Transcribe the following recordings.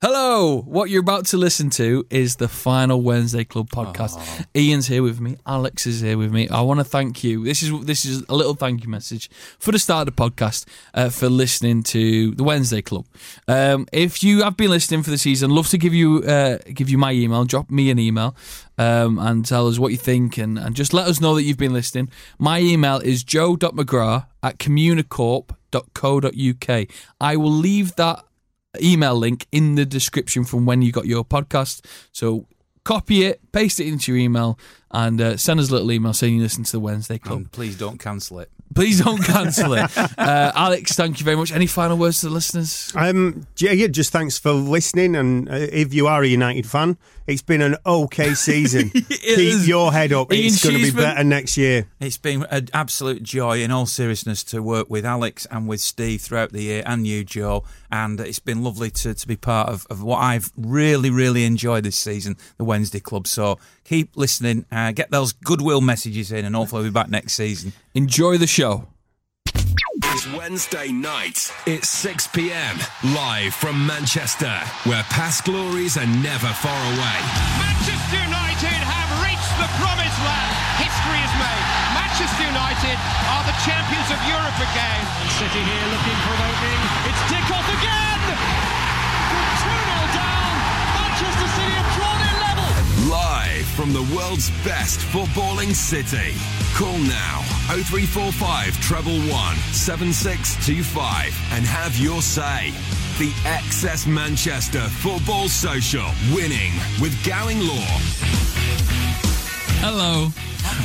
Hello, what you're about to listen to is the final Wednesday Club podcast. Ian's here with me, Alex is here with me. I want to thank you. This is this is a little thank you message for the start of the podcast uh, for listening to the Wednesday Club. Um, if you have been listening for the season, love to give you uh, give you my email. Drop me an email um, and tell us what you think and, and just let us know that you've been listening. My email is joe.mcgrath at communicorp.co.uk. I will leave that email link in the description from when you got your podcast. So copy it, paste it into your email, and uh, send us a little email saying you listen to the Wednesday Club. And please don't cancel it. Please don't cancel it. Uh, Alex, thank you very much. Any final words to the listeners? Um, yeah, yeah, just thanks for listening. And uh, if you are a United fan, it's been an okay season. Keep is. your head up. Ian it's going to be Cheeseman. better next year. It's been an absolute joy, in all seriousness, to work with Alex and with Steve throughout the year, and you, Joe. And it's been lovely to, to be part of, of what I've really, really enjoyed this season, the Wednesday Club. So keep listening, uh, get those goodwill messages in, and hopefully we'll be back next season. Enjoy the show. It's Wednesday night. It's 6 p.m. live from Manchester, where past glories are never far away. Manchester United have reached the promised land. History is made. Manchester United are the champions of Europe again. City here looking for an opening. It's from the world's best footballing city. Call now 0345 treble 1 7625 and have your say. The XS Manchester Football Social winning with Gowing Law. Hello.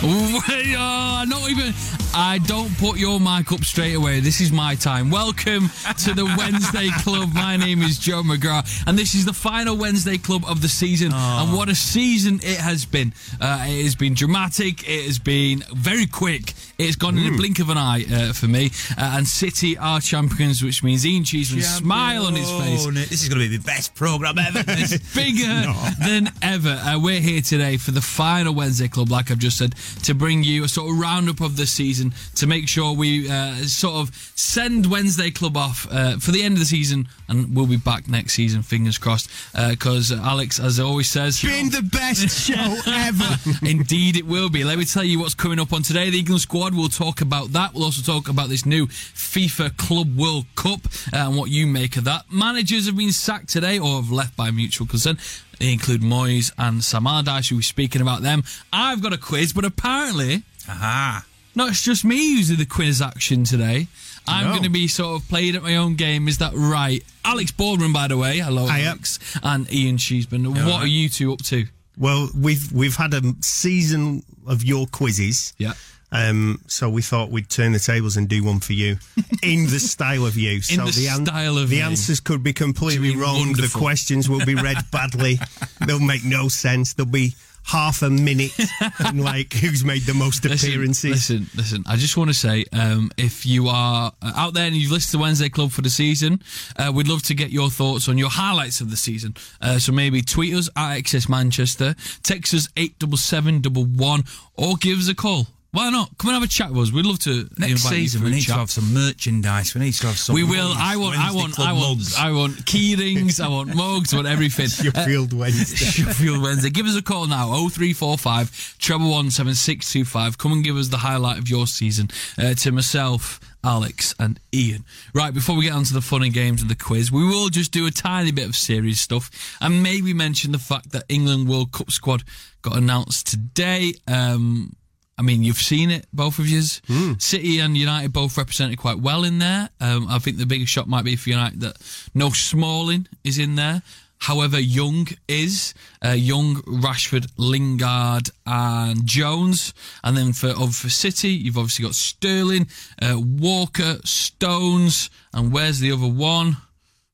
Wait, oh, not even. I don't put your mic up straight away. This is my time. Welcome to the Wednesday Club. My name is Joe McGrath, and this is the final Wednesday Club of the season. And what a season it has been! Uh, it has been dramatic. It has been very quick. It's gone in a blink of an eye uh, for me. Uh, and City are champions, which means Ian Cheeseman's smile on his face This is going to be the best programme ever. It's bigger than ever. Uh, we're here today for the final Wednesday Club, like I've just said, to bring you a sort of roundup of the season, to make sure we uh, sort of send Wednesday Club off uh, for the end of the season, and we'll be back next season, fingers crossed. Because Alex, as always says, Been the best show ever. Indeed, it will be. Let me tell you what's coming up on today. The England squad. We'll talk about that. We'll also talk about this new FIFA Club World Cup uh, and what you make of that. Managers have been sacked today or have left by mutual consent. They include Moyes and Sam Allardyce. We'll be speaking about them. I've got a quiz, but apparently, Aha. not it's just me who's in the quiz action today. I'm No. going to be sort of playing at my own game. Is that right? Alex Baldwin, by the way. Hello, Hiya. Alex. And Ian Cheeseman. what right. are you two up to? Well, we've we've had a season of your quizzes. Yeah. Um, so we thought we'd turn the tables and do one for you in the style of you. so the style of the me. answers could be completely wrong. wonderful. The questions will be read badly. They'll make no sense. They'll be half a minute and like who's made the most appearances. Listen, listen. I just want to say, um, if you are uh, out there and you've listened to Wednesday Club for the season, uh, we'd love to get your thoughts on your highlights of the season. Uh, so maybe tweet us at XS Manchester, text us eight double seven double one, or give us a call. Why not? Come and have a chat with us. We'd love to Next invite you season, we need chat. to have some merchandise. We need to have some. We will. mugs, I want. I want. Club I want. mugs. I want key rings. I want mugs. I want everything. Sheffield Wednesday. Sheffield Wednesday. Give us a call now. Oh three four five treble one seven six two five. Come and give us the highlight of your season uh, to myself. Alex and Ian. Right, before we get on to the funny games and the quiz, we will just do a tiny bit of serious stuff and maybe mention the fact that England World Cup squad got announced today. Um, mean, you've seen it, both of yous. City and United both represented quite well in there. Um, I think the biggest shot might be for United that no Smalling is in there. However, Young is uh, Young, Rashford, Lingard, and Jones. And then for of for City, you've obviously got Sterling, uh, Walker, Stones, and where's the other one?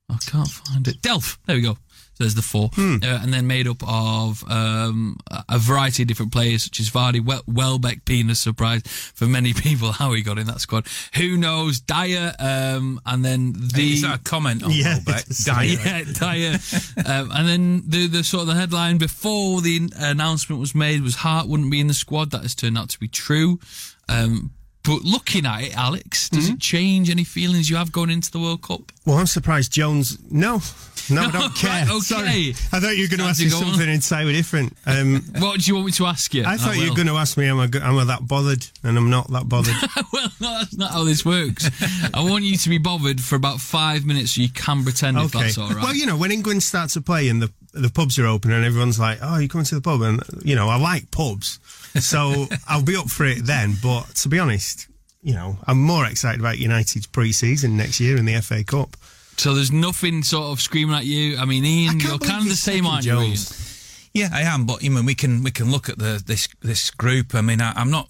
I can't find it. Delph. There we go. So there's the four, uh, and then made up of um, a- a variety of different players, such as Vardy, well- Welbeck being a surprise for many people how he got in that squad. Who knows? Dier, um, and then the Is that a comment on Yeah, Welbeck? Dier. yeah, Dier. um, and then the the sort of the headline before the announcement was made was Hart wouldn't be in the squad. That has turned out to be true. Um, but looking at it, Alex, does it change any feelings you have going into the World Cup? Well, I'm surprised Jones. No, no, I don't care. right, okay. Sorry. I thought you were going to ask me something entirely different. Um, What do you want me to ask you? I thought you were going to ask me, am I, am I that bothered? And I'm not that bothered. well, no, that's not how this works. I want you to be bothered for about five minutes so you can pretend if okay. that's all right. Well, you know, when England starts to play and the the pubs are open and everyone's like, "Oh, you coming to the pub?" and you know, I like pubs, so I'll be up for it then. But to be honest, you know, I'm more excited about United's pre-season next year in the FA Cup. so there's nothing sort of screaming at you. I mean, Ian, can't you're kind of the same, second aren't you, Ian? Yeah, I am, but you know, we can we can look at the this this group. I mean, I, I'm not.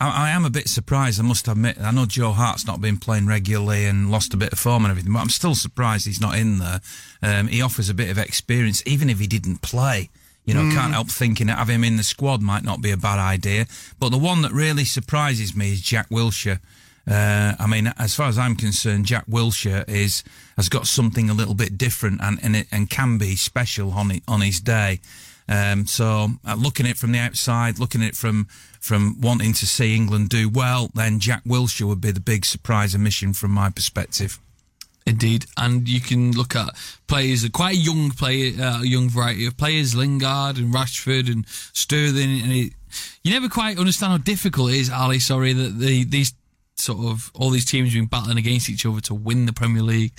I, I am a bit surprised. I must admit. I know Joe Hart's not been playing regularly and lost a bit of form and everything, but I'm still surprised he's not in there. Um, he offers a bit of experience, even if he didn't play. You know, can't help thinking that having him in the squad might not be a bad idea. But the one that really surprises me is Jack Wilshere. Uh, I mean, as far as I'm concerned, Jack Wilshere is has got something a little bit different and and, it, and can be special on it, on his day. Um, so, uh, looking at it from the outside, looking at it from from wanting to see England do well, then Jack Wilshere would be the big surprise omission from my perspective. Indeed, and you can look at players, quite a young player, uh, a young variety of players, Lingard and Rashford and Sterling, and it, you never quite understand how difficult it is, Ali. Sorry that the these sort of all these teams have been battling against each other to win the Premier League,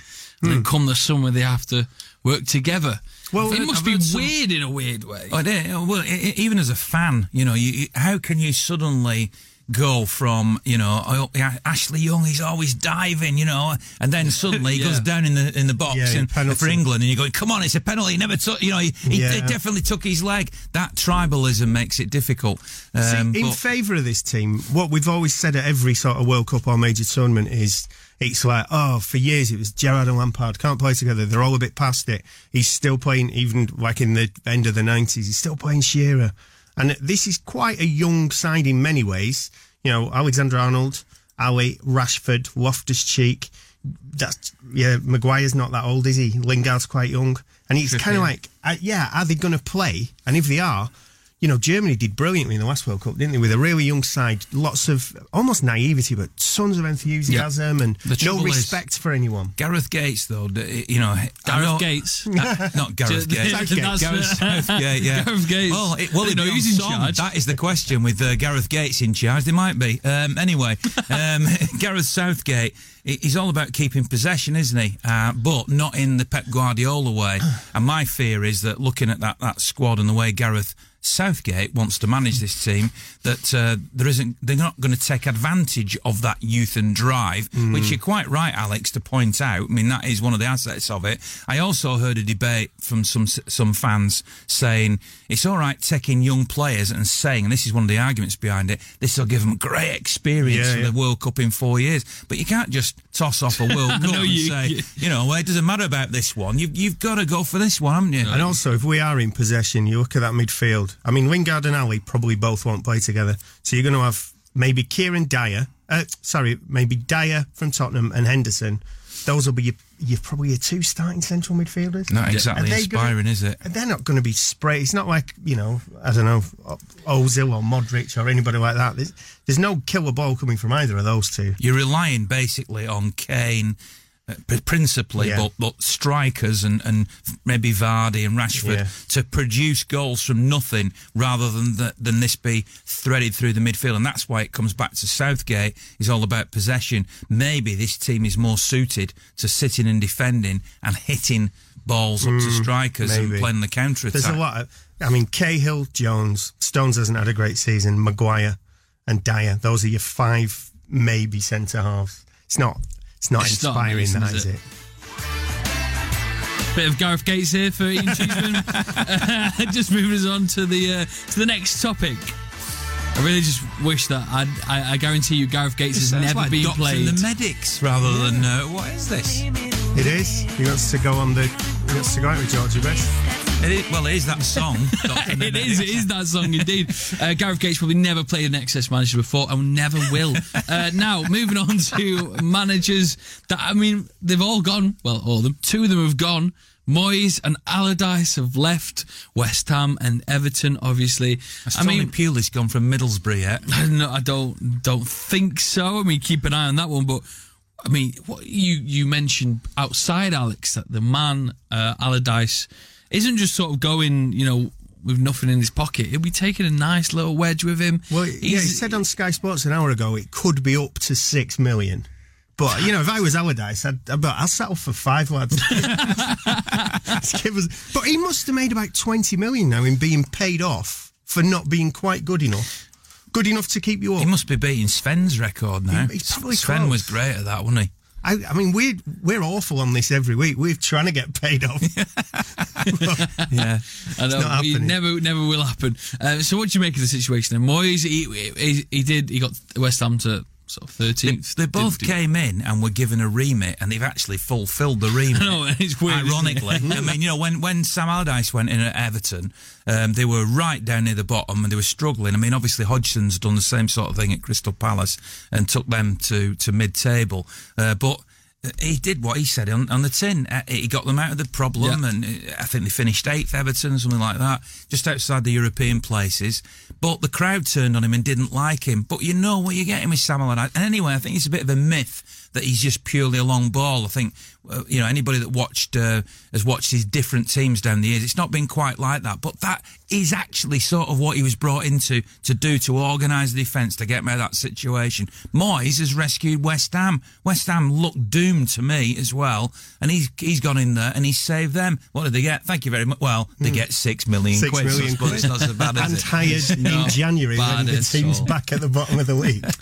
and then come the summer they have to work together. Well, it must I've be some- weird in a weird way. Oh, yeah, well, e- even as a fan, you know, you- how can you suddenly go from, you know, oh, Ashley Young, he's always diving, you know, and then suddenly he Yeah. goes down in the in the box Yeah, and, penalty. for England, and you're going, come on, it's a penalty. He never took, you know, he, he, Yeah. he definitely took his leg. That tribalism makes it difficult. See, Um, in but- favour of this team, what we've always said at every sort of World Cup or major tournament is it's like, oh, for years it was Gerrard and Lampard can't play together. They're all a bit past it. He's still playing, even like in the end of the 90s, he's still playing Shearer. And this is quite a young side in many ways. You know, Alexander Arnold, Alli, Rashford, Loftus Cheek. That's, yeah, Maguire's not that old, is he? Lingard's quite young. And he's kind of like, uh, yeah, are they going to play? And if they are, you know, Germany did brilliantly in the last World Cup, didn't they? With a really young side, lots of almost naivety, but tons of enthusiasm and The no trouble is- respect for anyone. Gareth Gates, though, you know, Gareth know- Gates. Uh, not Gareth Gates. Southgate. That's- Gareth Southgate, yeah. Gareth Gates. Well, it, well, They it'd know be who's in song. charge. That is the question with uh, Gareth Gates in charge. They might be. Um, anyway, um, Gareth Southgate, he- he's all about keeping possession, isn't he? Uh, but not in the Pep Guardiola way. And my fear is that looking at that, that squad and the way Gareth Southgate wants to manage this team that uh, there isn't they're not going to take advantage of that youth and drive which you're quite right Alex to point out. I mean that is one of the assets of it. I also heard a debate from some some fans saying it's all right taking young players and saying and this is one of the arguments behind it this will give them great experience Yeah, for yeah. the World Cup in 4 years. But you can't just toss off a World Cup No, and you- say you- you know well, it doesn't matter about this one. You've, you've got to go for this one haven't you? And also, if we are in possession, you look at that midfield. I mean, Lingard and Alli probably both won't play together. So you're going to have maybe Kieran Dyer. Uh, sorry, maybe Dier from Tottenham and Henderson. Those will be your, your probably your two starting central midfielders. Not exactly inspiring, gonna- is it? They're not going to be sprayed. It's not like you know, I don't know, Ozil or Modric or anybody like that. There's, there's no killer ball coming from either of those two. You're relying basically on Kane. Pr- Principally, Yeah. but, but strikers and, and maybe Vardy and Rashford Yeah. to produce goals from nothing rather than the, than this be threaded through the midfield, and that's why it comes back to Southgate. is all about possession. Maybe this team is more suited to sitting and defending and hitting balls up to Mm, strikers and playing the counter attack. There's a lot of, I mean, Cahill, Jones, Stones hasn't had a great season, Maguire and Dier. Those are your five maybe centre halves. It's not, it's not It's not inspiring, amazing, that is is it? it? Bit of Gareth Gates here for Ian Cheeseman. Uh, just moving us on to the uh, to the next topic. I really just wish that I'd, I I guarantee you Gareth Gates has never like been Doctor played. and the medics rather than uh, what is this? It is. He wants to go on the, he wants to go out with Georgie Best. It is, well, it is that song. Dr. and the it is. It is that song indeed. Uh, Gareth Gates probably never played an XS Manchester before, and never will. Uh, now, moving on to managers that I mean, they've all gone. Well, all of them. Two of them have gone. Moyes and Allardyce have left West Ham and Everton. Obviously, Has I mean, Peel has gone from Middlesbrough yet? no, I don't don't think so. I mean, keep an eye on that one. But I mean, what you you mentioned outside Alex that the man uh, Allardyce isn't just sort of going, you know, with nothing in his pocket. He'll be taking a nice little wedge with him. Well, yeah, he said on Sky Sports an hour ago it could be up to six million. But you know, if I was Allardyce, I'd, I'd, I'll settle for five lads. But he must have made about twenty million now in being paid off for not being quite good enough, good enough to keep you up. He must be beating Sven's record now. He- he's probably Sven close. was great at that, wasn't he? I, I mean, we're we're awful on this every week. We're trying to get paid off. Yeah. I know not it happening. never never will happen. Uh, so, what do you make of the situation? Then Moyes, he, he he did he got West Ham to sort of They, thirteenth. they both came in and were given a remit, and they've actually fulfilled the remit. no, it's weird, isn't it? Ironically, I mean, you know, when, when Sam Allardyce went in at Everton, um, they were right down near the bottom and they were struggling. I mean, obviously Hodgson's done the same sort of thing at Crystal Palace and took them to to mid table, uh, but. He did what he said on, on the tin. Uh, He got them out of the problem, Yeah. and uh, I think they finished eighth, Everton, something like that, just outside the European places. But the crowd turned on him and didn't like him. But you know what you're getting with Sam Allardyce. And anyway, I think it's a bit of a myth that he's just purely a long ball. I think uh, you know anybody that watched uh, has watched his different teams down the years. It's not been quite like that, but that is actually sort of what he was brought into to do to organise the defence to get him out of that situation. Moyes has rescued West Ham. West Ham looked doomed to me as well, and he's he's gone in there and he's saved them. What did they get? Thank you very much. Well, they get six million. Six quid, million suppose quid. it's not so bad, and is it? hired No, in January when the team's all. back at the bottom of the league.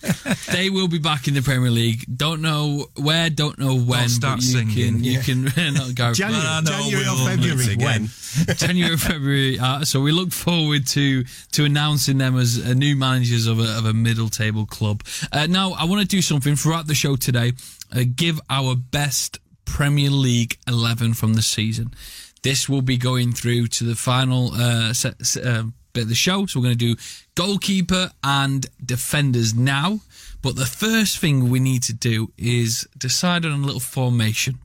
They will be back in the Premier League. Don't know where, don't know when. start but you singing. Can, you can not Gareth. January, know, January or February again. when? January, February. Uh, so we look forward to to announcing them as uh, new managers of a, of a middle table club. Uh, now, I want to do something throughout the show today. Uh, give our best Premier League eleven from the season. This will be going through to the final uh, set, uh, bit of the show. So we're going to do goalkeeper and defenders now. But the first thing we need to do is decide on a little formation.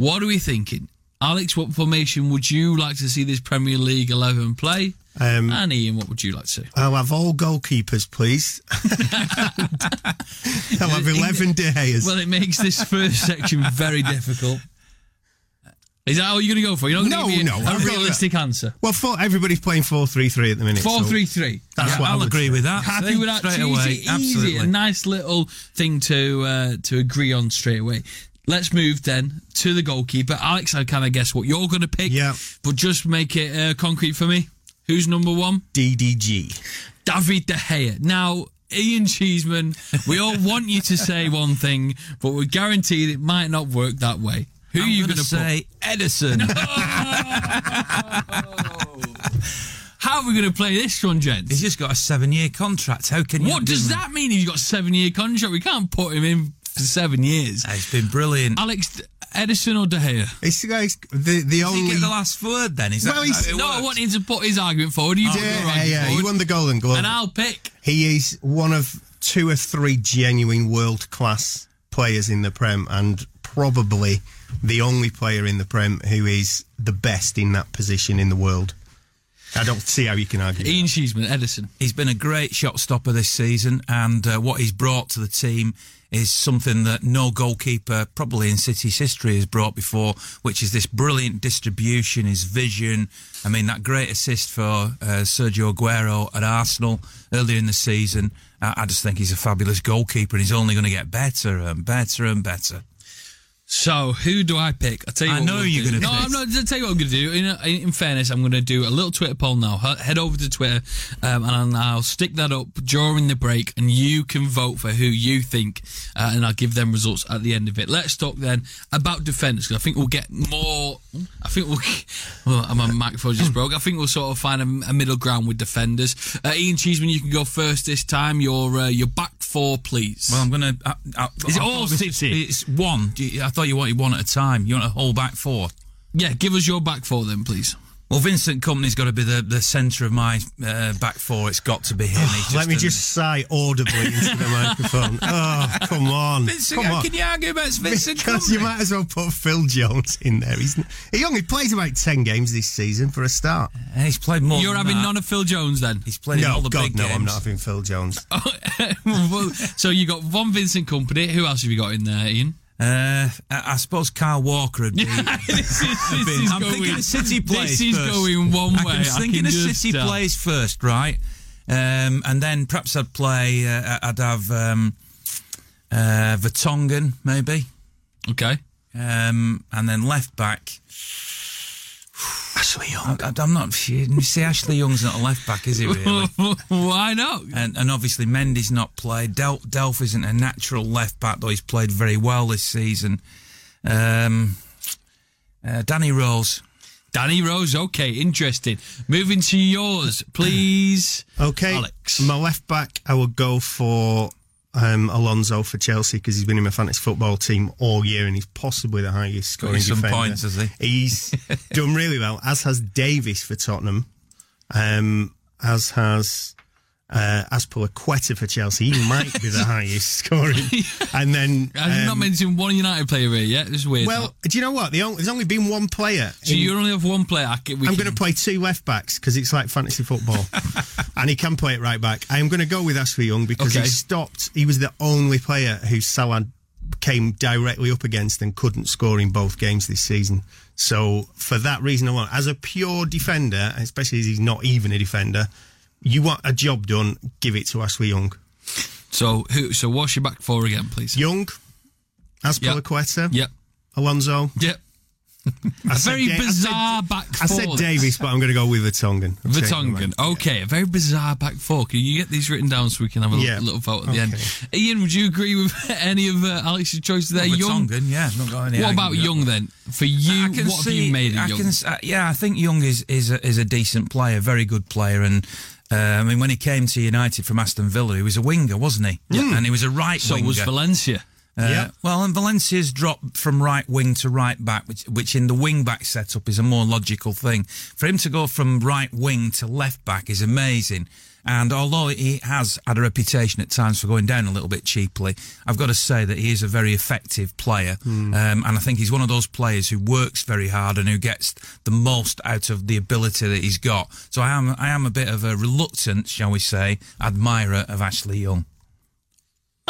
What are we thinking? Alex, what formation would you like to see this Premier League 11 play? Um, and Ian, what would you like to see? I'll have all goalkeepers, please. I'll have 11 De Gea's. Well, it makes this first section very difficult. Is that all you're going to go for? You're not No, going to give me no, a, a I've got realistic answer. well, four, everybody's playing 4 3 3 at the minute. Four so three three. That's Yeah, what I I'll would agree say. with that. Happy with that? straight Easy, away. easy. Absolutely. A nice little thing to uh, to agree on straight away. Let's move then to the goalkeeper. Alex, I kind of guess what you're going to pick. Yeah. But just make it uh, concrete for me. Who's number one? DDG. David De Gea. Now, Ian Cheeseman, we all want you to say one thing, but we're guaranteed it might not work that way. Who I'm are you gonna going to say Ederson? How are we going to play this one, gents? He's just got a seven-year contract. How can you? What does that mean? He's got a seven year contract. We can't put him in for seven years. It's been brilliant. Alex, Ederson or De Gea? It's uh, guys the the Does only. he get the last word then? Is that Well, he's- how it No, I want him to put his argument forward. You put your yeah, argument yeah, he won the Golden Glove. and I'll pick. He is one of two or three genuine world class players in the Prem, and probably the only player in the Prem who is the best in that position in the world. I don't see how you can argue. Ian that. Cheeseman, Ederson. He's been a great shot stopper this season, and uh, what he's brought to the team is something that no goalkeeper, probably in City's history, has brought before, which is this brilliant distribution, his vision. I mean, that great assist for uh, Sergio Aguero at Arsenal earlier in the season. I, I just think he's a fabulous goalkeeper, and he's only going to get better and better and better. So who do I pick? I tell you I what know you're do. gonna No. I'm not. I'll tell you what I'm going to do. In, in fairness, I'm going to do a little Twitter poll now. Head over to Twitter, um, and I'll stick that up during the break, and you can vote for who you think, uh, and I'll give them results at the end of it. Let's talk then about defenders. 'cause I think we'll get more. I think we'll. Well, my microphone just broke. I think we'll sort of find a, a middle ground with defenders. Uh, Ian Cheeseman, you can go first this time. Your uh, your back four, please. Well, I'm going to. I, I, Is it I all it was- City? It's one. I thought you wanted one at a time. You want a whole back four. yeah, give us your back four then, please. Well, Vincent Kompany's got to be the, the centre of my uh, back four. It's got to be him. He's Let me just sigh audibly into the microphone. Oh, come on. Vincent, come on. can you argue about Vincent Because Kompany? you might as well put Phil Jones in there. He's, he only plays about 10 games this season for a start. Uh, he's played more. You're than having that. none of Phil Jones then. He's played no, all the God, big no, games. No, I'm not having Phil Jones. Well, so you got one Vincent Kompany. Who else have you got in there, Ian? Uh, I, I suppose Kyle Walker would be. this is, this been- is I'm going, thinking of City plays This is first. going one way. I was thinking can of City tell. plays first, right? Um, and then perhaps I'd play. Uh, I'd have um, uh, Vertonghen maybe, Okay. um, and then left back. Ashley Young. I, I'm not. You see, Ashley Young's not a left back, is he really? Why not? and, and obviously Mendy's not played. Del, Delph isn't a natural left back, though he's played very well this season. Um, uh, Danny Rose. Danny Rose. Okay, interesting. Moving to yours, please. Okay, Alex. my left back, I will go for um, Alonso for Chelsea because he's been in my fantasy football team all year and he's possibly the highest scoring some defender. points, has he? He's done really well, as has Davies for Tottenham, um, as has uh, Azpilicueta for Chelsea. He might be the highest scoring. And then, I've not um, mentioned one United player here yet. This is weird. well, do you know what? The only, there's only been one player. so in- you only have one player. I can, we I'm can- going to play two left backs because it's like fantasy football, and he can play it right back. I am going to go with Ashley Young because Okay. he stopped. He was the only player who Salah came directly up against and couldn't score in both games this season. So for that reason alone, as a pure defender, especially as he's not even a defender, you want a job done, give it to Ashley Young. So who? So what's your back four again, please? Young, Azpilicueta, Yep. Alonso. Yep. I A said very Da- I said- bizarre back I four. said Davies, but I'm going to go with Vertonghen. I'm taking Vertonghen. out. Okay, a very bizarre back four. Can you get these written down so we can have a Yeah. little vote at the end? Ian, would you agree with any of uh, Alex's choices there? Young. Vertonghen, yeah, not got any. What about Young then? For you, I can what have you made of I Young? can s- uh, yeah, I think Young is is a, is a decent player, very good player, and uh, I mean when he came to United from Aston Villa, he was a winger, wasn't he? Yeah, and he was a right so winger. was Valencia. Uh, Yeah. Well, and Valencia's dropped from right wing to right back, which, which in the wing back setup is a more logical thing. For him to go from right wing to left back is amazing. And although he has had a reputation at times for going down a little bit cheaply, I've got to say that he is a very effective player. Um, and I think he's one of those players who works very hard and who gets the most out of the ability that he's got. So I am, I am a bit of a reluctant, shall we say, admirer of Ashley Young.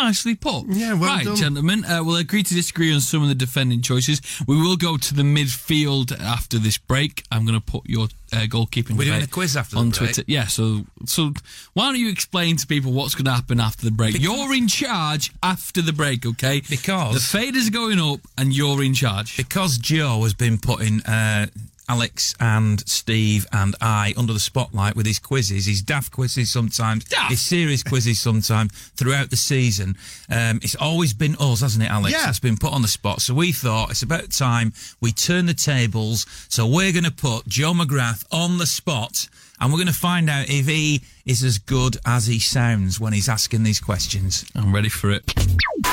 Nicely put. Yeah, well right, done. gentlemen. Uh, we'll agree to disagree on some of the defending choices. We will go to the midfield after this break. I'm going to put your uh, goalkeeping. We're doing a quiz after the on break? Twitter. Yeah. So, so why don't you explain to people what's going to happen after the break? you're in charge after the break, okay? Because- the faders are going up and you're in charge. because Joe has been putting uh, Alex and Steve and I under the spotlight with his quizzes, his daft quizzes sometimes, Daft? his serious quizzes sometimes throughout the season. Um, it's always been us, hasn't it, Alex? Yeah. It's been put on the spot. So we thought it's about time we turn the tables. So we're going to put Joe McGrath on the spot. And we're going to find out if he is as good as he sounds when he's asking these questions. I'm ready for it.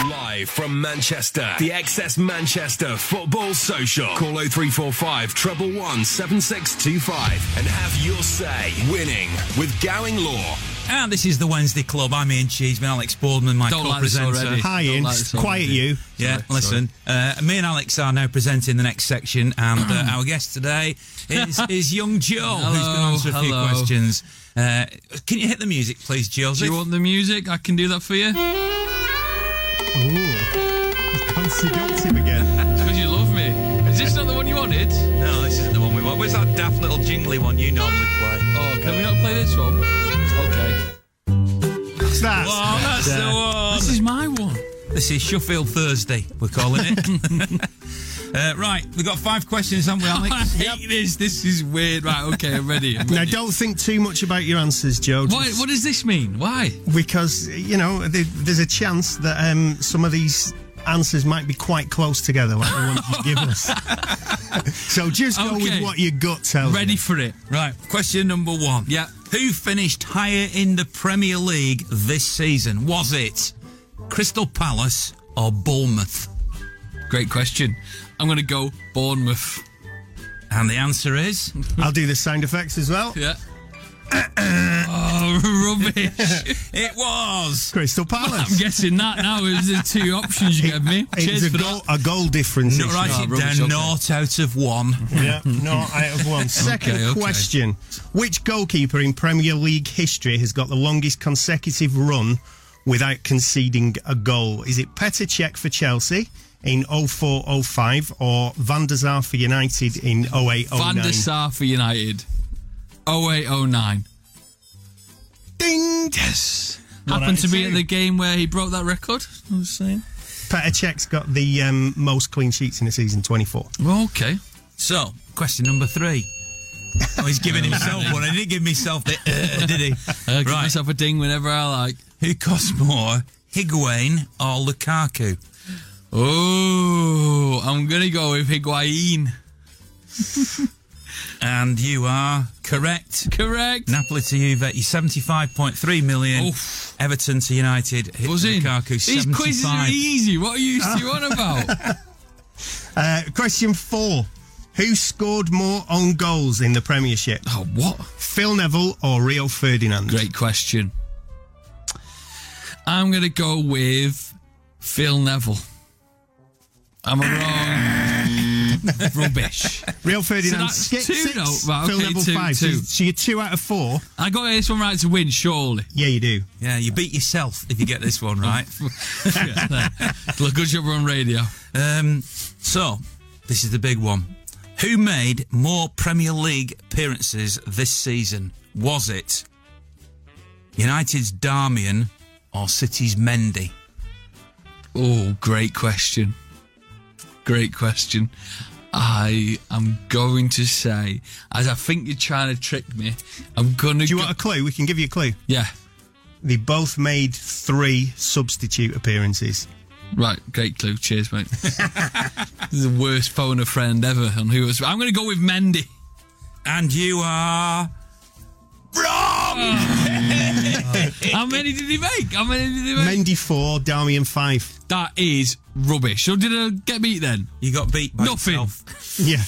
Live from Manchester, the XS Manchester Football Social. Call 0345 treble one seven six two five and have your say. Winning with Gowing Law. And this is the Wednesday Club. I'm Ian Cheeseman, Alex Boardman, my Don't like this co-presenter. already. Hi, Don't Ian. like this already. Quiet you. Yeah, listen. Uh, me and Alex are now presenting the next section, and uh, our guest today is, is young Joe, who's going to Hello, answer a few hello. questions. Uh, can you hit the music, please, Joe? Do you want the music? I can do that for you. Ooh. Seductive again. Because you love me. Is this not the one you wanted? No, this isn't the one we want. Where's that daft little jingly one you normally play? Oh, can we not play this one? Okay. What's that? Oh, that's the one. This is my one. This is Sheffield Thursday, we're calling it. uh, right, we've got five questions, haven't we, I Alex? hate this. This is weird. Right, okay, I'm ready. I'm Now, don't think too much about your answers, Joe. What, what does this mean? Why? Because, you know, there- there's a chance that um, some of these answers might be quite close together, like the ones you give us. so just go Okay. with what your gut tells Ready you. for it? Right, question number one. Yeah. Who finished higher in the Premier League this season? Was it Crystal Palace or Bournemouth? Great question. I'm going to go Bournemouth. And the answer is I'll do the sound effects as well. Yeah. Oh, rubbish. it was. Crystal Palace. I'm guessing that now is the two options you gave me. It Cheers was for a goal, that. a goal difference. No, this write year. Oh, it down. okay. Naught out of one. Yeah, no, out of one. Second Okay, okay. question. Which goalkeeper in Premier League history has got the longest consecutive run without conceding a goal? Is it Petr Cech for Chelsea in 0405 or Van der Sar for United in 0809? Van der Sar for United. 0809. Ding! Yes. What Happened to be at the game where he broke that record. I was saying. Petr Cech's got the um, most clean sheets in a season, 24. Okay. So, question number three. Oh, he's giving himself one. I didn't give myself the, uh, did he? I give Right. myself a ding whenever I like. Who costs more, Higuain or Lukaku? Oh, I'm going to go with Higuain. And you are correct. Correct. Napoli to Juve, 75.3 million. Oof. Everton to United, hit. Lukaku, These quizzes are easy. What are you two on about? Uh, question four. Who scored more own goals in the Premiership? oh, what? Phil Neville or Rio Ferdinand? Great question. I'm going to go with Phil Neville. Am I wrong? Rubbish. Rio Ferdinand that's skip two, six, though. Right, okay, Neville two, five. two. So, so you're two out of four. I got this one right to win, surely. Yeah, you do. Yeah, you beat yourself if you get this one right. Look, good job we're on radio. Um, so, this is the big one. Who made more Premier League appearances this season? Was it United's Darmian or City's Mendy? Oh, great question. Great question. I am going to say, as I think you're trying to trick me, I'm going to. Do you go- want a clue? We can give you a clue. Yeah. They both made three substitute appearances. Right, great clue. Cheers, mate. this is the worst phone a friend ever on who was. I'm going to go with Mendy. And you are wrong. How many did he make? How many did he make? Mendy four, Darmian five. that is rubbish. So did I get beat then? You got beat by Nothing. yourself. Yeah.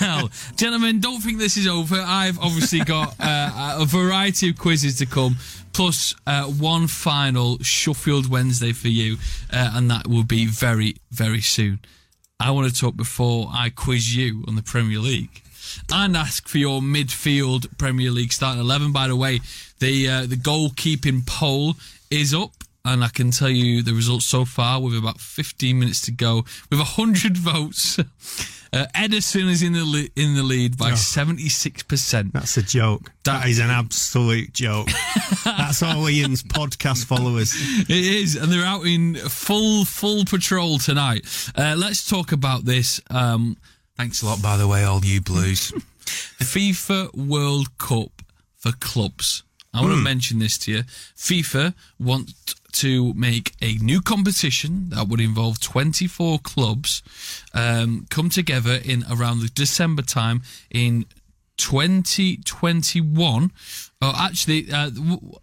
well, gentlemen, don't think this is over. I've obviously got uh, a variety of quizzes to come, plus uh, one final Sheffield Wednesday for you, uh, and that will be very, very soon. I want to talk before I quiz you on the Premier League. And ask for your midfield Premier League starting eleven. By the way, the uh, the goalkeeping poll is up, and I can tell you the results so far with about 15 minutes to go. With 100 votes, uh, Ederson is in the le- in the lead by 76 percent. That's a joke. that is an absolute joke. That's all Ian's podcast followers. It is, and they're out in full full patrol tonight. Uh, let's talk about this. Um, Thanks a lot, by the way, all you blues. FIFA World Cup for clubs. I want to mention this to you. FIFA want to make a new competition that would involve 24 clubs um, come together in around the December time in 2021. Oh, actually, uh,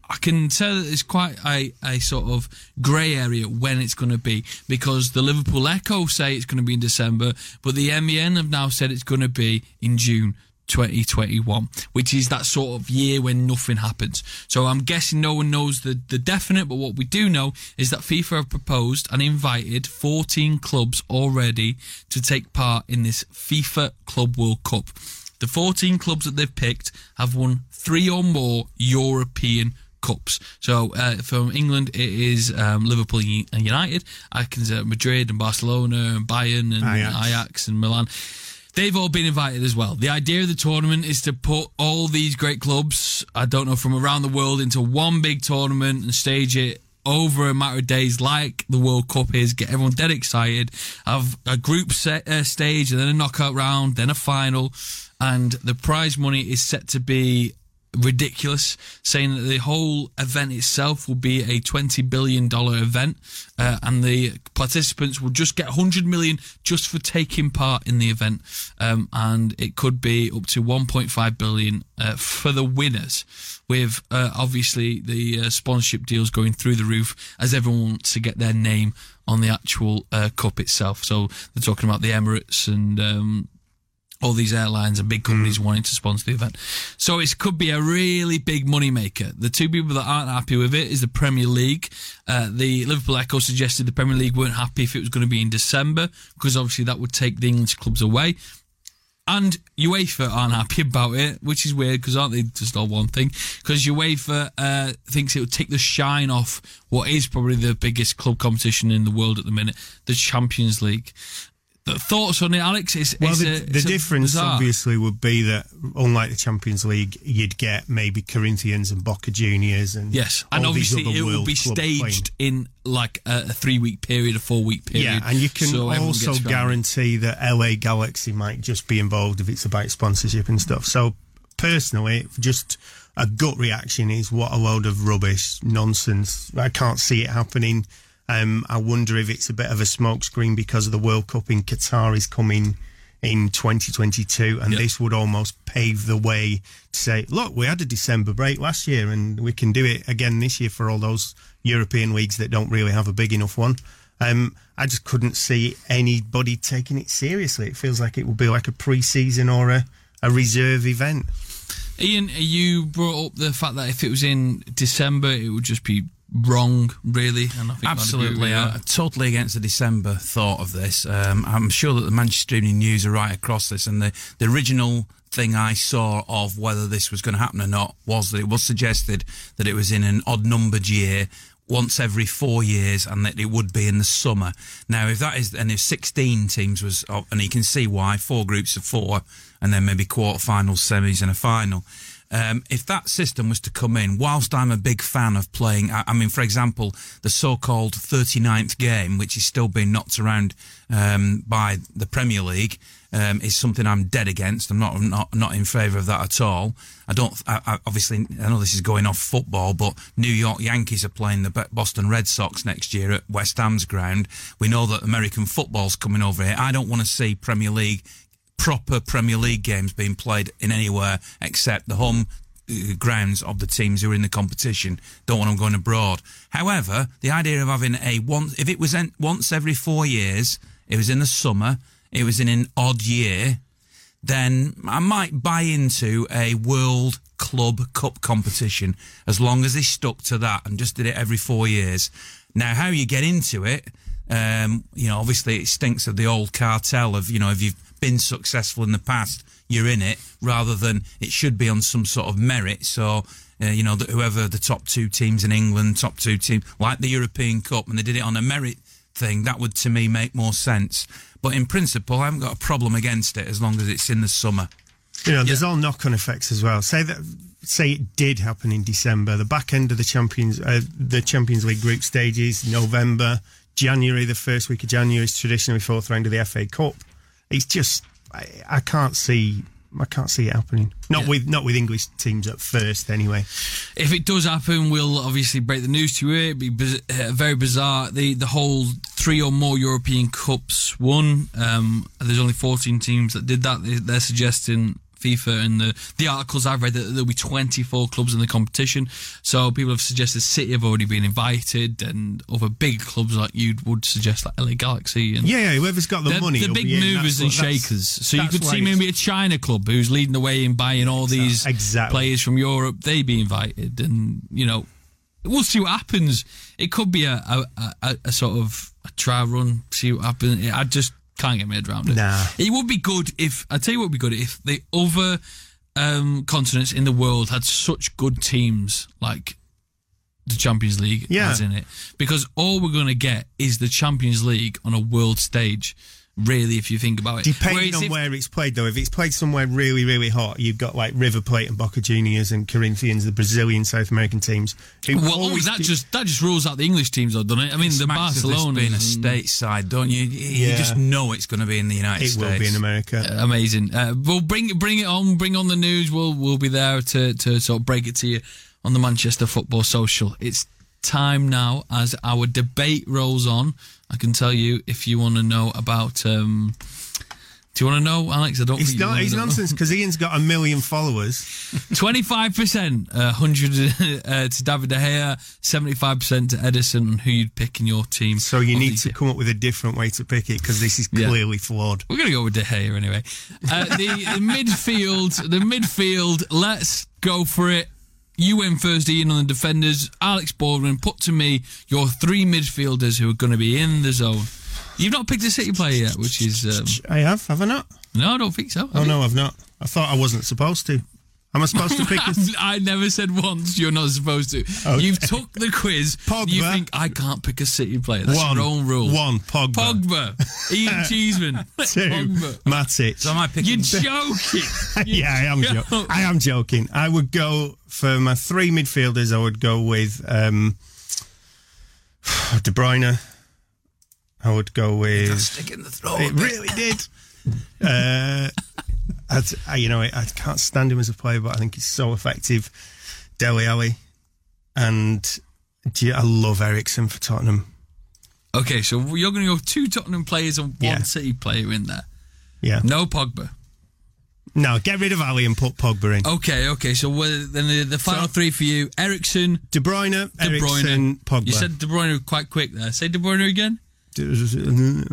I can tell that it's quite a, a sort of grey area when it's going to be because the Liverpool Echo say it's going to be in December, but the MEN have now said it's going to be in June 2021, which is that sort of year when nothing happens. So I'm guessing no one knows the, the definite, but what we do know is that FIFA have proposed and invited 14 clubs already to take part in this FIFA Club World Cup. The 14 clubs that they've picked have won three or more European cups. So uh, from England, it is um, Liverpool and United. I can say Madrid and Barcelona and Bayern and Ajax. Ajax and Milan. They've all been invited as well. The idea of the tournament is to put all these great clubs, I don't know, from around the world into one big tournament and stage it over a matter of days like the World Cup is, get everyone dead excited, have a group set, uh, stage and then a knockout round, then a final, and the prize money is set to be ridiculous, saying that the whole event itself will be a twenty billion dollar event, uh, and the participants will just get hundred million just for taking part in the event, um, and it could be up to one point five billion uh, for the winners. With uh, obviously the uh, sponsorship deals going through the roof as everyone wants to get their name on the actual uh, cup itself. So they're talking about the Emirates and um, all these airlines and big companies wanting to sponsor the event. So it could be a really big money maker. The two people that aren't happy with it is the Premier League. Uh, the Liverpool Echo suggested the Premier League weren't happy if it was going to be in December because obviously that would take the English clubs away. And UEFA aren't happy about it, which is weird because aren't they just all one thing? Because UEFA uh, thinks it would take the shine off what is probably the biggest club competition in the world at the minute, the Champions League. The thoughts on it, Alex? It's, Well, it's the, a- the difference obviously would be that, unlike the Champions League, you'd get maybe Corinthians and Boca Juniors and Yes, and obviously it will be club playing. staged in like a, a three week period, a four week period. Yeah, and you can so also gets around it. guarantee that LA Galaxy might just be involved if it's about sponsorship and stuff. So, personally, just a gut reaction is what a load of rubbish, nonsense. I can't see it happening. Um, I wonder if it's a bit of a smokescreen because of the World Cup in Qatar is coming in 2022, and Yeah. this would almost pave the way to say, look, we had a December break last year, and we can do it again this year for all those European leagues that don't really have a big enough one. Um, I just couldn't see anybody taking it seriously. It feels like it would be like a pre-season or a, a reserve event. Ian, you brought up the fact that if it was in December, it would just be wrong, really. And I think Absolutely, with that. totally against the December thought of this. Um, I'm sure that the Manchester Evening News are right across this, and the, the original thing I saw of whether this was going to happen or not was that it was suggested that it was in an odd numbered year. Once every four years, and that it would be in the summer. Now, if that is, and if 16 teams was, and you can see why, four groups of four, and then maybe quarterfinals, semis, and a final. Um, if that system was to come in, whilst I'm a big fan of playing, I, I mean, for example, the so-called 39th game, which is still being knocked around um, by the Premier League, um, is something I'm dead against. I'm not not not in favour of that at all. I don't. I, I, obviously, I know this is going off football, but New York Yankees are playing the Boston Red Sox next year at West Ham's ground. We know that American football's coming over here. I don't want to see Premier League proper Premier League games being played in anywhere except the home uh, grounds of the teams who are in the competition. Don't want them going abroad. However, the idea of having a once, if it was en- once every four years, it was in the summer, it was in an odd year, then I might buy into a World Club Cup competition as long as they stuck to that and just did it every four years. Now, how you get into it, um, you know, obviously it stinks of the old cartel of, you know, if you've been successful in the past, you're in it, rather than it should be on some sort of merit. So, uh, you know, that whoever the top two teams in England, top two teams, like the European Cup, and they did it on a merit thing, that would to me make more sense. But in principle, I haven't got a problem against it as long as it's in the summer. You know, there's all knock-on effects as well. Say that, say it did happen in December, the back end of the Champions, uh, the Champions League group stages, November, January, the first week of January is traditionally fourth round of the FA Cup. It's just, I, I can't see, I can't see it happening. Not Yeah. with, not with English teams at first, anyway. If it does happen, we'll obviously break the news to you. It'd be biz- uh, very bizarre. The the whole three or more European Cups won. Um, there's only 14 teams that did that. They, they're suggesting FIFA and the, the articles I've read that there'll be 24 clubs in the competition. So people have suggested City have already been invited, and other big clubs like you would suggest, like LA Galaxy. And Yeah, yeah, whoever's got the money The big movers and shakers. So you could see maybe a China club who's leading the way in buying all these Exactly. players from Europe. They'd be invited, and you know, we'll see what happens. It could be a a, a, a sort of a try run. See what happens. I just can't get my head around it. Nah. It would be good if I tell you what would be good if the other um, continents in the world had such good teams like the Champions League Yeah. has in it. Because all we're going to get is the Champions League on a world stage. Really, if you think about it, Depending Whereas on if- where it's played, though, if it's played somewhere really, really hot, you've got like River Plate and Boca Juniors and Corinthians, the Brazilian South American teams. Well, always that do- just that just rules out the English teams, though, doesn't it? I mean, the Smacks of this Barcelona being a stateside, don't you? You Yeah. just know it's going to be in the United it States. It will be in America. amazing. Uh, we'll bring bring it on, bring on the news. We'll we'll be there to to sort of break it to you on the Manchester Football Social. It's time now as our debate rolls on. I can tell you if you want to know about. Um, do you want to know, Alex? I don't. It's think not. wanna It's know. nonsense because Ian's got a million followers. Twenty-five percent, uh, hundred uh, to David De Gea, seventy-five percent to Ederson. On who you'd pick in your team? So you need to come up with a different way to pick it because this is Yeah. clearly flawed. We're going to go with De Gea anyway. Uh, the, the midfield, the midfield. Let's go for it. You win first, Ian, on the defenders. Alex Baldwin, put to me your three midfielders who are going to be in the zone. You've not picked a City player yet, which is um, I have, have I not? no, I don't think so. Oh no, I've not. I thought I wasn't supposed to. Am I supposed to pick? I never said once you're not supposed to. Okay. You've took the quiz. Pogba. You think I can't pick a City player? That's one your own rule. One Pogba. Pogba. Ian Cheeseman. Two Pogba. Matic. So am I picking? You're joking. yeah, I am. Jo- I am joking. I would go for my three midfielders. I would go with um, De Bruyne. I would go with. Stick in the throat. It really did. Uh, I'd, I, you know, I, I can't stand him as a player, but I think he's so effective. Dele Alli, and I love Eriksen for Tottenham. Okay, so you're going to go two Tottenham players and one Yeah. City player in there. Yeah. No Pogba. No, get rid of Ali and put Pogba in. Okay, okay. So then the, the final So- three for you: Eriksen, De Bruyne, De Eriksen, Bruyne. Pogba. You said De Bruyne quite quick there. Say De Bruyne again. De Bruyne.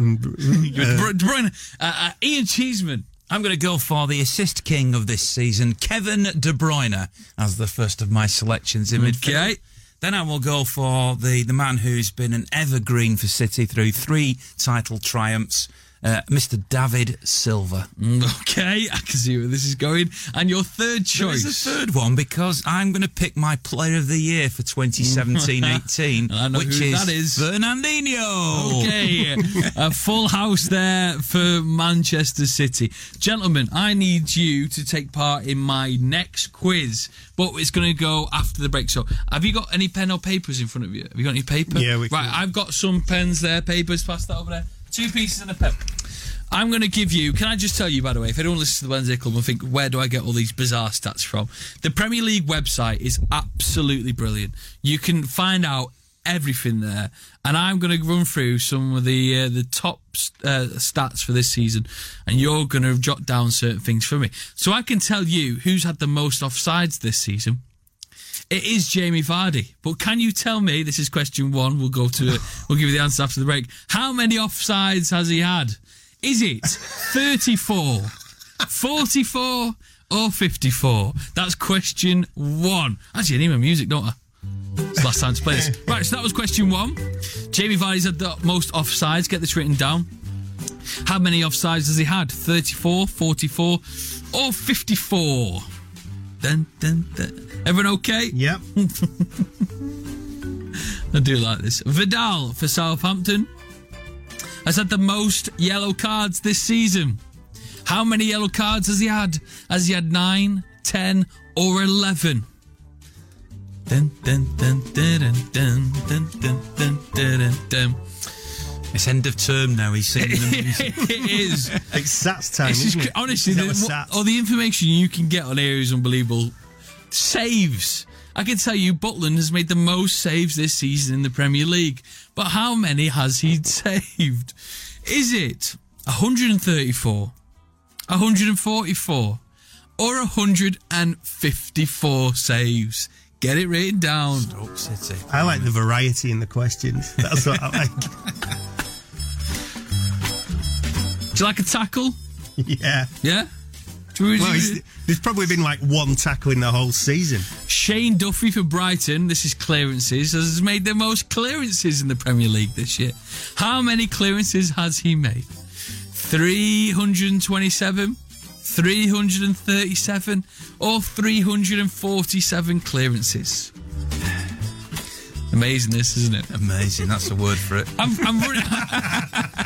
Uh, uh, Ian Cheeseman. I'm going to go for the assist king of this season, Kevin De Bruyne, as the first of my selections in midfield. Okay. Then I will go for the, the man who's been an evergreen for City through three title triumphs, uh, Mr. David Silva. Okay, I can see where this is going. And your third choice. There's a third one because I'm going to pick my player of the year for 2017-18, I which who is, that is. Fernandinho. Okay, a full house there for Manchester City. Gentlemen, I need you to take part in my next quiz, but it's going to go after the break. So, have you got any pen or papers in front of you? Have you got any paper? Yeah, we Right, can- I've got some pens there, papers, pass that over there. Two pieces and a pen. I'm going to give you. Can I just tell you, by the way, if anyone listens to the Wednesday Club and think, where do I get all these bizarre stats from? The Premier League website is absolutely brilliant. You can find out everything there, and I'm going to run through some of the uh, the top uh, stats for this season, and you're going to jot down certain things for me, so I can tell you who's had the most offsides this season. It is Jamie Vardy. But can you tell me, this is question one, we'll go to it, we'll give you the answer after the break. How many offsides has he had? Is it 34, 44, or 54? That's question one. Actually, I need my music, don't I? It's the last time to play this. Right, so that was question one. Jamie Vardy's had the most offsides. Get this written down. How many offsides has he had? 34, 44, or 54? Dun, dun, dun. Everyone okay? Yep. I do like this. Vidal for Southampton has had the most yellow cards this season. How many yellow cards has he had? Has he had nine, ten, or eleven? It's end of term now. He's singing the music. it is. It's Sats time. Honestly, the, all the information you can get on here is unbelievable. Saves. I can tell you, Butland has made the most saves this season in the Premier League. But how many has he saved? Is it 134, 144, or 154 saves? Get it written down. Stoke City. I like the variety in the questions. That's what I like. Do you like a tackle? yeah. Yeah? Well, there's probably been like one tackle in the whole season. Shane Duffy for Brighton, this is clearances, has made the most clearances in the Premier League this year. How many clearances has he made? 327, 337, or 347 clearances? Amazing, this, isn't it? Amazing. That's the word for it. I'm, I'm running.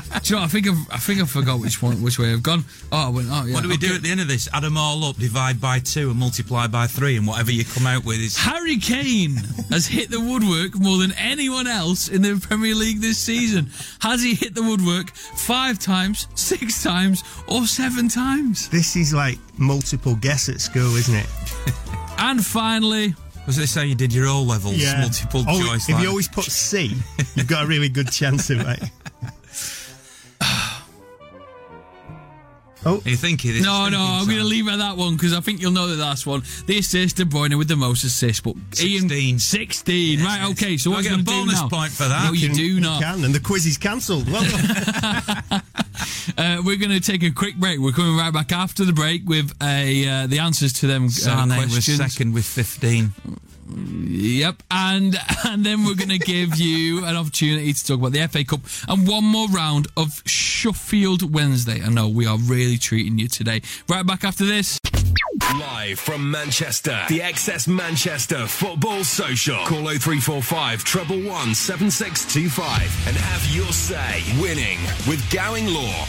Do you know? what, I think I've, I think I forgot which one, which way I've gone. Oh, I went. Oh, yeah. What do we do at the end of this? Add them all up, divide by two, and multiply by three, and whatever you come out with is. Harry Kane has hit the woodwork more than anyone else in the Premier League this season. Has he hit the woodwork five times, six times, or seven times? This is like multiple guess at school, isn't it? And finally, Was this how you did your O levels? Multiple Oh, choice. If like- you always put C, you've got a really good chance of it. Oh, Are you think this? no, no, I'm going to time? leave at that one because I think you'll know the last one. The assist, De Bruyne with the most assists, but Ian 16. 16. Right, okay. So Do I what get a going to do bonus point for that? No, you can- do not. can, and the quiz is cancelled. Well. Uh, we're going to take a quick break. We're coming right back after the break with a uh, the answers to them uh, Sane was second with 15. Yep, and and then we're going to give you an opportunity to talk about the FA Cup and one more round of Sheffield Wednesday. I know we are really treating you today. Right back after this. Live from Manchester, the XS Manchester Football Social. Call 0345 treble one seven six two five and have your say. Winning with Gowing Law.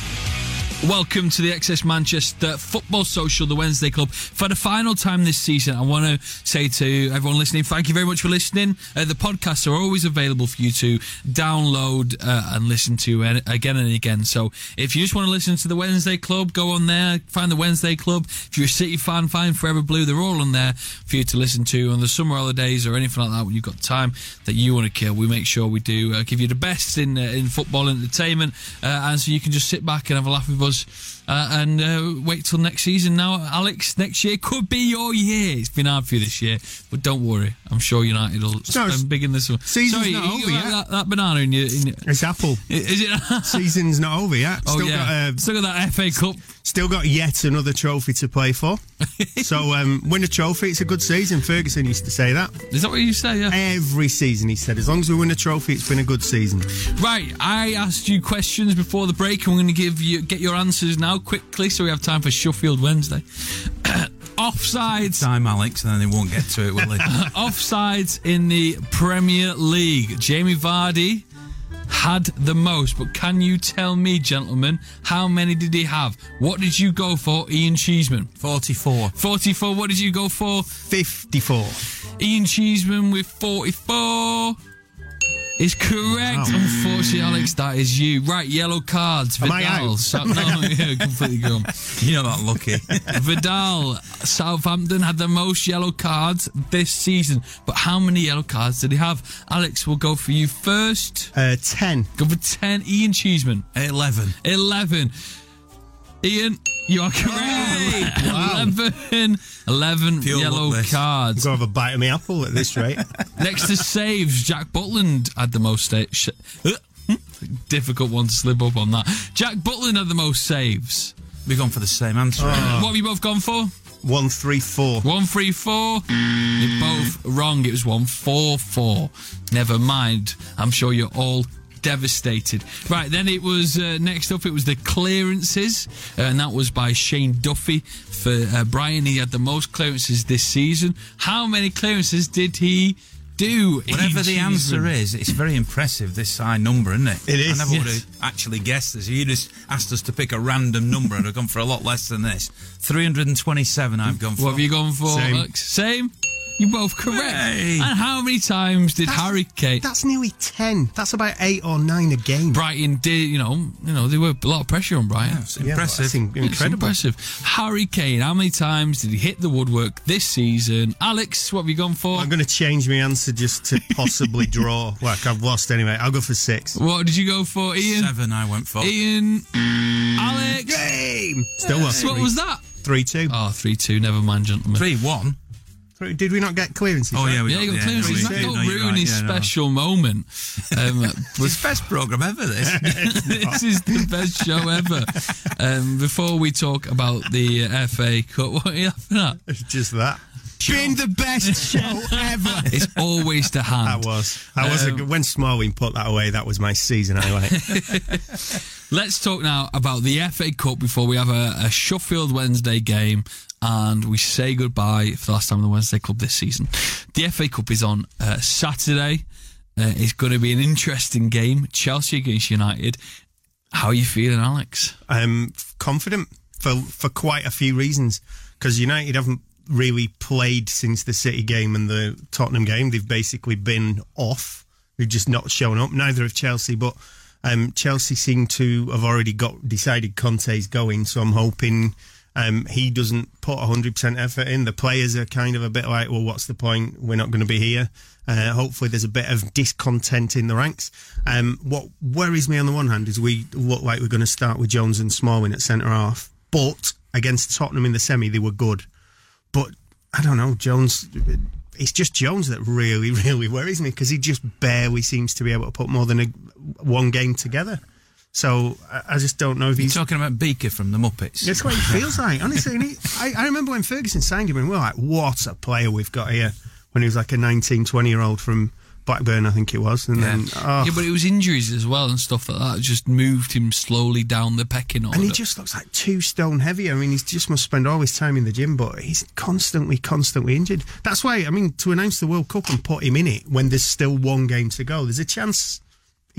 Welcome to the XS Manchester Football Social, the Wednesday Club. For the final time this season, I want to say to everyone listening, thank you very much for listening. Uh, the podcasts are always available for you to download uh, and listen to again and again. So if you just want to listen to the Wednesday Club, go on there, find the Wednesday Club. If you're a City fan, find Forever Blue. They're all on there for you to listen to on the summer holidays or anything like that when you've got time that you want to kill. We make sure we do uh, give you the best in uh, in football entertainment, uh, and so you can just sit back and have a laugh with us was uh, and uh, wait till next season. Now, Alex, next year could be your year. It's been hard for you this year, but don't worry. I'm sure United will spend big in this one. season's Sorry, not you over yet. That, that banana in your. In your it's Apple. is it? Season's not over yet. oh Still yeah, got uh, still got that FA Cup. still got yet another trophy to play for. so um, win a trophy, it's a good season. Ferguson used to say that Is that what you say? Yeah. every season. He said, as long as we win a trophy, it's been a good season. Right, I asked you questions before the break. I'm going to give you get your answers now quickly, so we have time for Sheffield Wednesday. Offsides. Time, Alex, and then they won't get to it, will they? offsides in the Premier League. Jamie Vardy had the most, but can you tell me, gentlemen, how many did he have? What did you go for, Ian Cheeseman? 44. 44. What did you go for? 54. Ian Cheeseman with 44 is correct. Unfortunately, Alex, that is you. Right, yellow cards. Vidal. Sa- no, yeah, completely gone. You're not lucky. Vidal, Southampton had the most yellow cards this season, but how many yellow cards did he have? Alex, we'll go for you first. Uh, 10. Go for 10. Ian Cheeseman, 11. 11. Ian, you are correct. Wow. 11. 11 yellow luck, this. cards. Got to have a bite of my apple at this rate. Next to saves, Jack Butland had the most saves. Sh- Difficult one to slip up on that. Jack Butland had the most saves. We've gone for the same answer. Ah. What have you both gone for? 134. One three four. You're both wrong. It was one four four. Never mind. I'm sure you're all devastated. Right, then it was uh, next up. It was the clearances, uh, and that was by Shane Duffy for uh, Brian. He had the most clearances this season. How many clearances did he do? Whatever the answer season? is, it's very impressive, this high number, isn't it? It is, I never would have actually guessed this. You just asked us to pick a random number and I've gone for a lot less than this. 327 I've gone for. What have you gone for, Same. Alex? Same. You both correct. Hey. And how many times did Harry Kane? That's nearly 10. That's about 8 or 9 a game. Brighton did, you know, you know, there were a lot of pressure on Brighton. Yeah, but impressive. that's in- It's incredible. impressive. Harry Kane, how many times did he hit the woodwork this season? Alex, what have you gone for? I'm going to change my answer just to possibly draw. Like I've lost anyway. I'll go for 6. What did you go for, Ian? Seven I went for. Ian, Alex. Game! Still lost. What was that? Three two. Oh, 3 2. Never mind, gentlemen. 3 1. Did we not get clearances? Oh, right? yeah, we yeah, you got yeah, clearance. no, He's you- not yeah, don't no, you're ruin right, his yeah, no. special moment. Um, It's the best programme ever, this. this is the best show ever. Um, before we talk about the uh, FA Cup, what are you laughing at? It's just that. Been the best show ever. It's always the hand. That was. That was a Um, good, when Smalling put that away. That was my season highlight. Let's talk now about the FA Cup before we have a, a Sheffield Wednesday game and we say goodbye for the last time in the Wednesday Club this season. The FA Cup is on uh, Saturday. Uh, it's going to be an interesting game. Chelsea against United. How are you feeling, Alex? I'm confident for for quite a few reasons because United haven't really played since the City game and the Tottenham game. They've basically been off. They've just not shown up. Neither have Chelsea, but um, Chelsea seem to have already got decided Conte's going. So I'm hoping um, he doesn't put 100% effort in. The players are kind of a bit like, well, what's the point? We're not going to be here. Uh, hopefully, there's a bit of discontent in the ranks. Um, what worries me on the one hand is we look like we're going to start with Jones and Smalling at centre half, but against Tottenham in the semi, they were good. But I don't know, Jones. It's just Jones that really, really worries me because he just barely seems to be able to put more than a, one game together. So I, I just don't know if You're he's. talking about Beaker from the Muppets. That's what it feels like, honestly. And he, I, I remember when Ferguson signed him, and we were like, "What a player we've got here!" When he was like a 19, 20 year old from Blackburn, I think it was, and then oh, Yeah, but it was injuries as well and stuff like that. Just moved him slowly down the pecking order. and he just looks like two stone heavier. I mean, he just must spend all his time in the gym, but he's constantly, constantly injured. That's why, I mean, to announce the World Cup and put him in it when there's still one game to go, there's a chance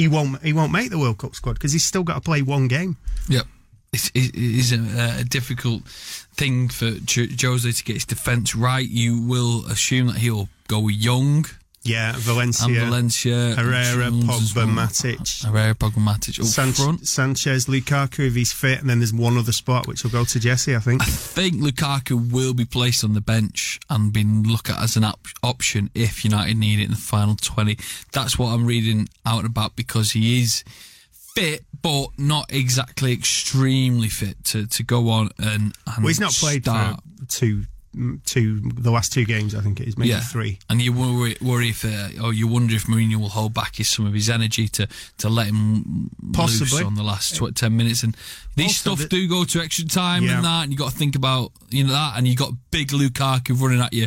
he won't he won't make the World Cup squad because he's still got to play one game. Yep. It's, a, a difficult thing for Jose to get his defence right. You will assume that he'll go young. Yeah, Valencia, and Valencia, Herrera, Pogba, well. Matic. Herrera, Pogba, Matic up San- front. Sanchez, Lukaku if he's fit, and then there's one other spot which will go to Jesse, I think. I think Lukaku will be placed on the bench and been looked at as an op- option if United need it in the final 20. That's what I'm reading out about because he is fit, but not exactly extremely fit to, to go on and, and Well, he's not played start. for two, two, the last two games. I think it is maybe three. And you worry, worry if, uh, or you wonder if Mourinho will hold back his, some of his energy to, to let him loose Possibly. on the last tw- ten minutes. And these Also, stuff the- do go to extra time Yeah. and that, and you got to think about you know that, and you got big Lukaku running at you.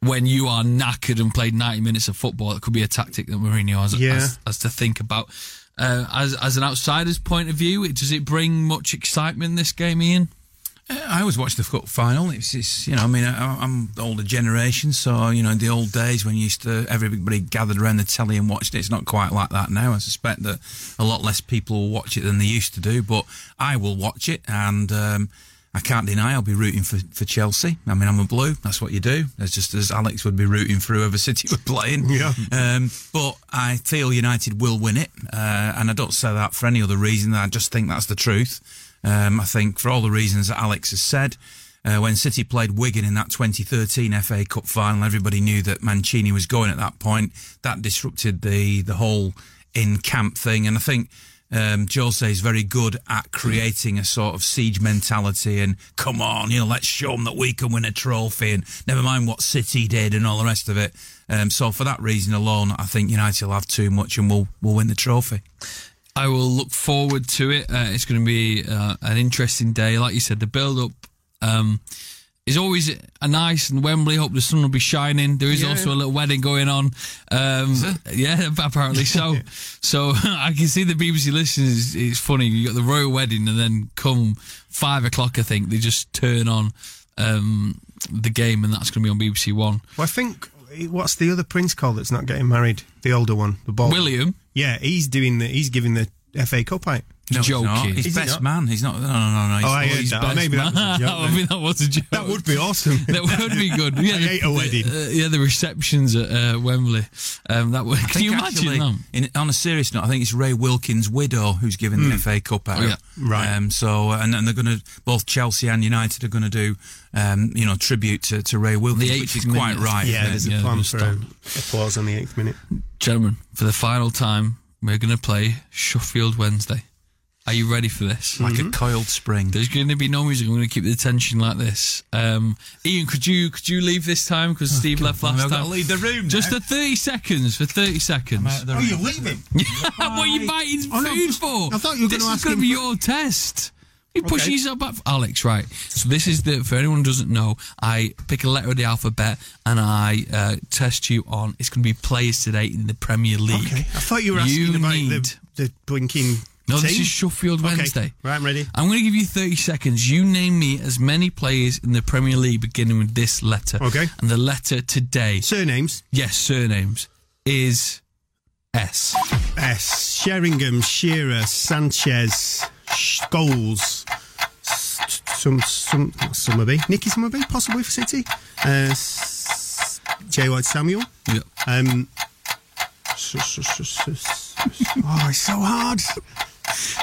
When you are knackered and played 90 minutes of football, it could be a tactic that Mourinho has, Yeah. has, has to think about. Uh, as as an outsider's point of view, does it bring much excitement in this game, Ian? I always watch the cup final. It's, it's you know, I mean, I, I'm the older generation, so you know, the old days when you used to everybody gathered around the telly and watched it. It's not quite like that now. I suspect that a lot less people will watch it than they used to do, but I will watch it, and um, I can't deny I'll be rooting for, for Chelsea. I mean, I'm a blue. That's what you do. It's just as Alex would be rooting for whoever City were playing. Yeah. Um, but I feel United will win it, uh, and I don't say that for any other reason. I just think that's the truth. Um, I think for all the reasons that Alex has said, uh, when City played Wigan in that 2013 FA Cup final, everybody knew that Mancini was going at that point. That disrupted the the whole in camp thing, and I think. Um, Jose is very good at creating a sort of siege mentality and come on, you know, let's show them that we can win a trophy and never mind what City did and all the rest of it. Um, so for that reason alone, I think United will have too much and we'll we'll win the trophy. I will look forward to it. Uh, it's going to be uh, an interesting day. Like you said, the build up um, is always a nice and Wembley. Hope the sun will be shining. There is Yeah. also a little wedding going on. Um, yeah, apparently so. so I can see the BBC listeners. It's funny. You got the royal wedding, and then come five o'clock, I think they just turn on um, the game, and that's going to be on BBC One. Well, I think what's the other prince called that's not getting married? The older one, the bald. William, Yeah, he's doing the. He's giving the FA Cup out. No, he's not. joking. He's Is he best not? man. He's not. No, no, no. no. He's, Oh, I heard he's that. best maybe that was a joke. I mean, that was a joke. That would be awesome. That would be good. Yeah, I hate a wedding. Uh, yeah, the receptions at uh, Wembley. Um, that would. I Can you imagine actually, that? in, on a serious note, I think it's Ray Wilkins' widow who's giving the FA Cup out. Oh, yeah. Right. Um, so, and, and they're going to both Chelsea and United are going to do, um, you know, tribute to, to Ray Wilkins, eighth which is quite right. yeah, there's a yeah, plan just for stop. a, applause on the eighth minute. Gentlemen, for the final time, we're going to play Sheffield Wednesday. Are you ready for this? Like a coiled spring. There's going to be no music. I'm going to keep the tension like this. Um, Ian, could you could you leave this time because Steve left last I've got time? to leave the room Just now. for 30 seconds. For 30 seconds. Out Oh, room. you're leaving? what are you biting Oh, no, food for? I thought you were gonna ask. This is going to be your test. You pushing Okay. yourself back, Alex. Right. So this is the. For anyone who doesn't know, I pick a letter of the alphabet and I uh, test you on. It's going to be players today in the Premier League. Okay. I thought you were asking You about need- the, the blinking. No, this team. is Sheffield Okay. Wednesday. Right, I'm ready. I'm going to give you 30 seconds. You name me as many players in the Premier League beginning with this letter. Okay. And the letter today, Surnames. yes, surnames, is S. S. Sheringham, Shearer, Sanchez, Scholes, some, some, Summerbee, Nicky Summerbee, possibly for City. Uh, J. White Samuel. Yep. Um, oh, it's so hard.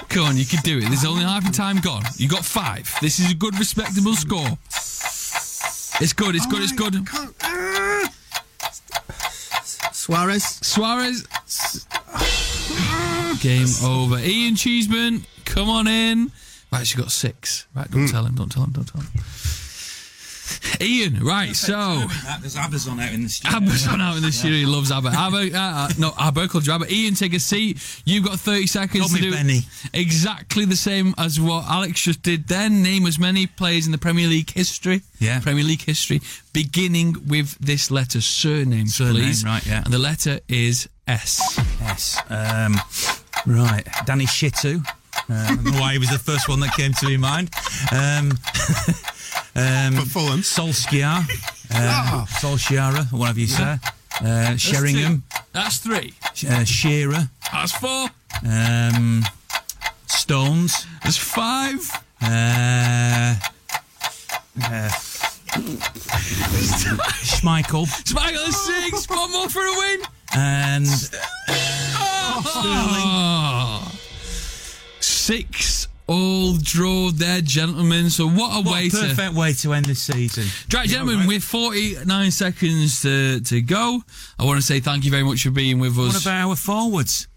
Come on, you can do it. There's only half your time gone. You got five. This is a good, respectable score. It's good, it's good, it's good. I ah. Suarez. Suarez. Game over. Ian Cheeseman, come on in. Right, she got six. Right, don't tell him, don't tell him, don't tell him. Ian, right, so. There's Amazon out in the studio. Abba's on out in the studio. He loves Abba. Abba, uh, uh, no, Abba called you Abba. Ian, take a seat. You've got 30 seconds Call to me do Benny. exactly the same as what Alex just did then. Name as many players in the Premier League history. Yeah. Premier League history, beginning with this letter, surname, Surname, please. right, yeah. And the letter is S. Yes. Um, right. Danny Shittu. Uh, I don't know why he was the first one that came to my mind. Um, um, For Fulham. Solskjaer. Uh, Solskjaer, or whatever you say. Uh, Sheringham. That's three. Uh, Shearer. That's four. Um, Stones. That's five. Uh, uh, Schmeichel. Smile at six. One more for a win. And Oh. Six all draw there, gentlemen. So what a what way a to. way to end the season. Right, gentlemen, with 49 seconds to, to go, I want to say thank you very much for being with us. What about our forwards?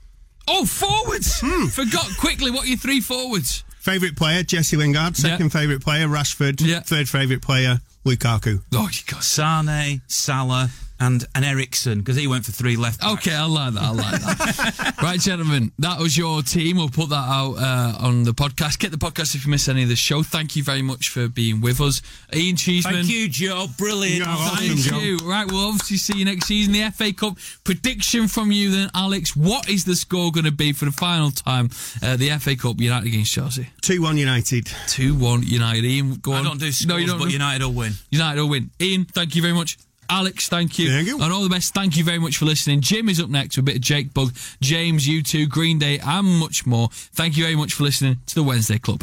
oh, forwards! Hmm. Forgot quickly, what are your three forwards? Favourite player, Jesse Lingard. Second favourite player, Rashford. Yeah. Third favourite player, Lukaku. Oh, you got Sane, Salah, and an Eriksen because he went for three left. backs. Okay, I like that. I like that. right, gentlemen, that was your team. We'll put that out uh, on the podcast. Get the podcast if you miss any of the show. Thank you very much for being with us, Ian Cheeseman. Thank you, Joe. Brilliant. No, awesome, Thank Joe. you. Right, we'll obviously see you next season. The FA Cup prediction from you, then, Alex. What is the score going to be for the final time? Uh, the FA Cup United against Chelsea. 2 1 United. Two one United. Ian, go I on. don't do scores, no, you don't. but United will win. United will win. Ian, thank you very much. Alex, thank you. Thank you. And all the best. Thank you very much for listening. Jim is up next with a bit of Jake Bugg, James, U2, Green Day, and much more. Thank you very much for listening to the Wednesday Club.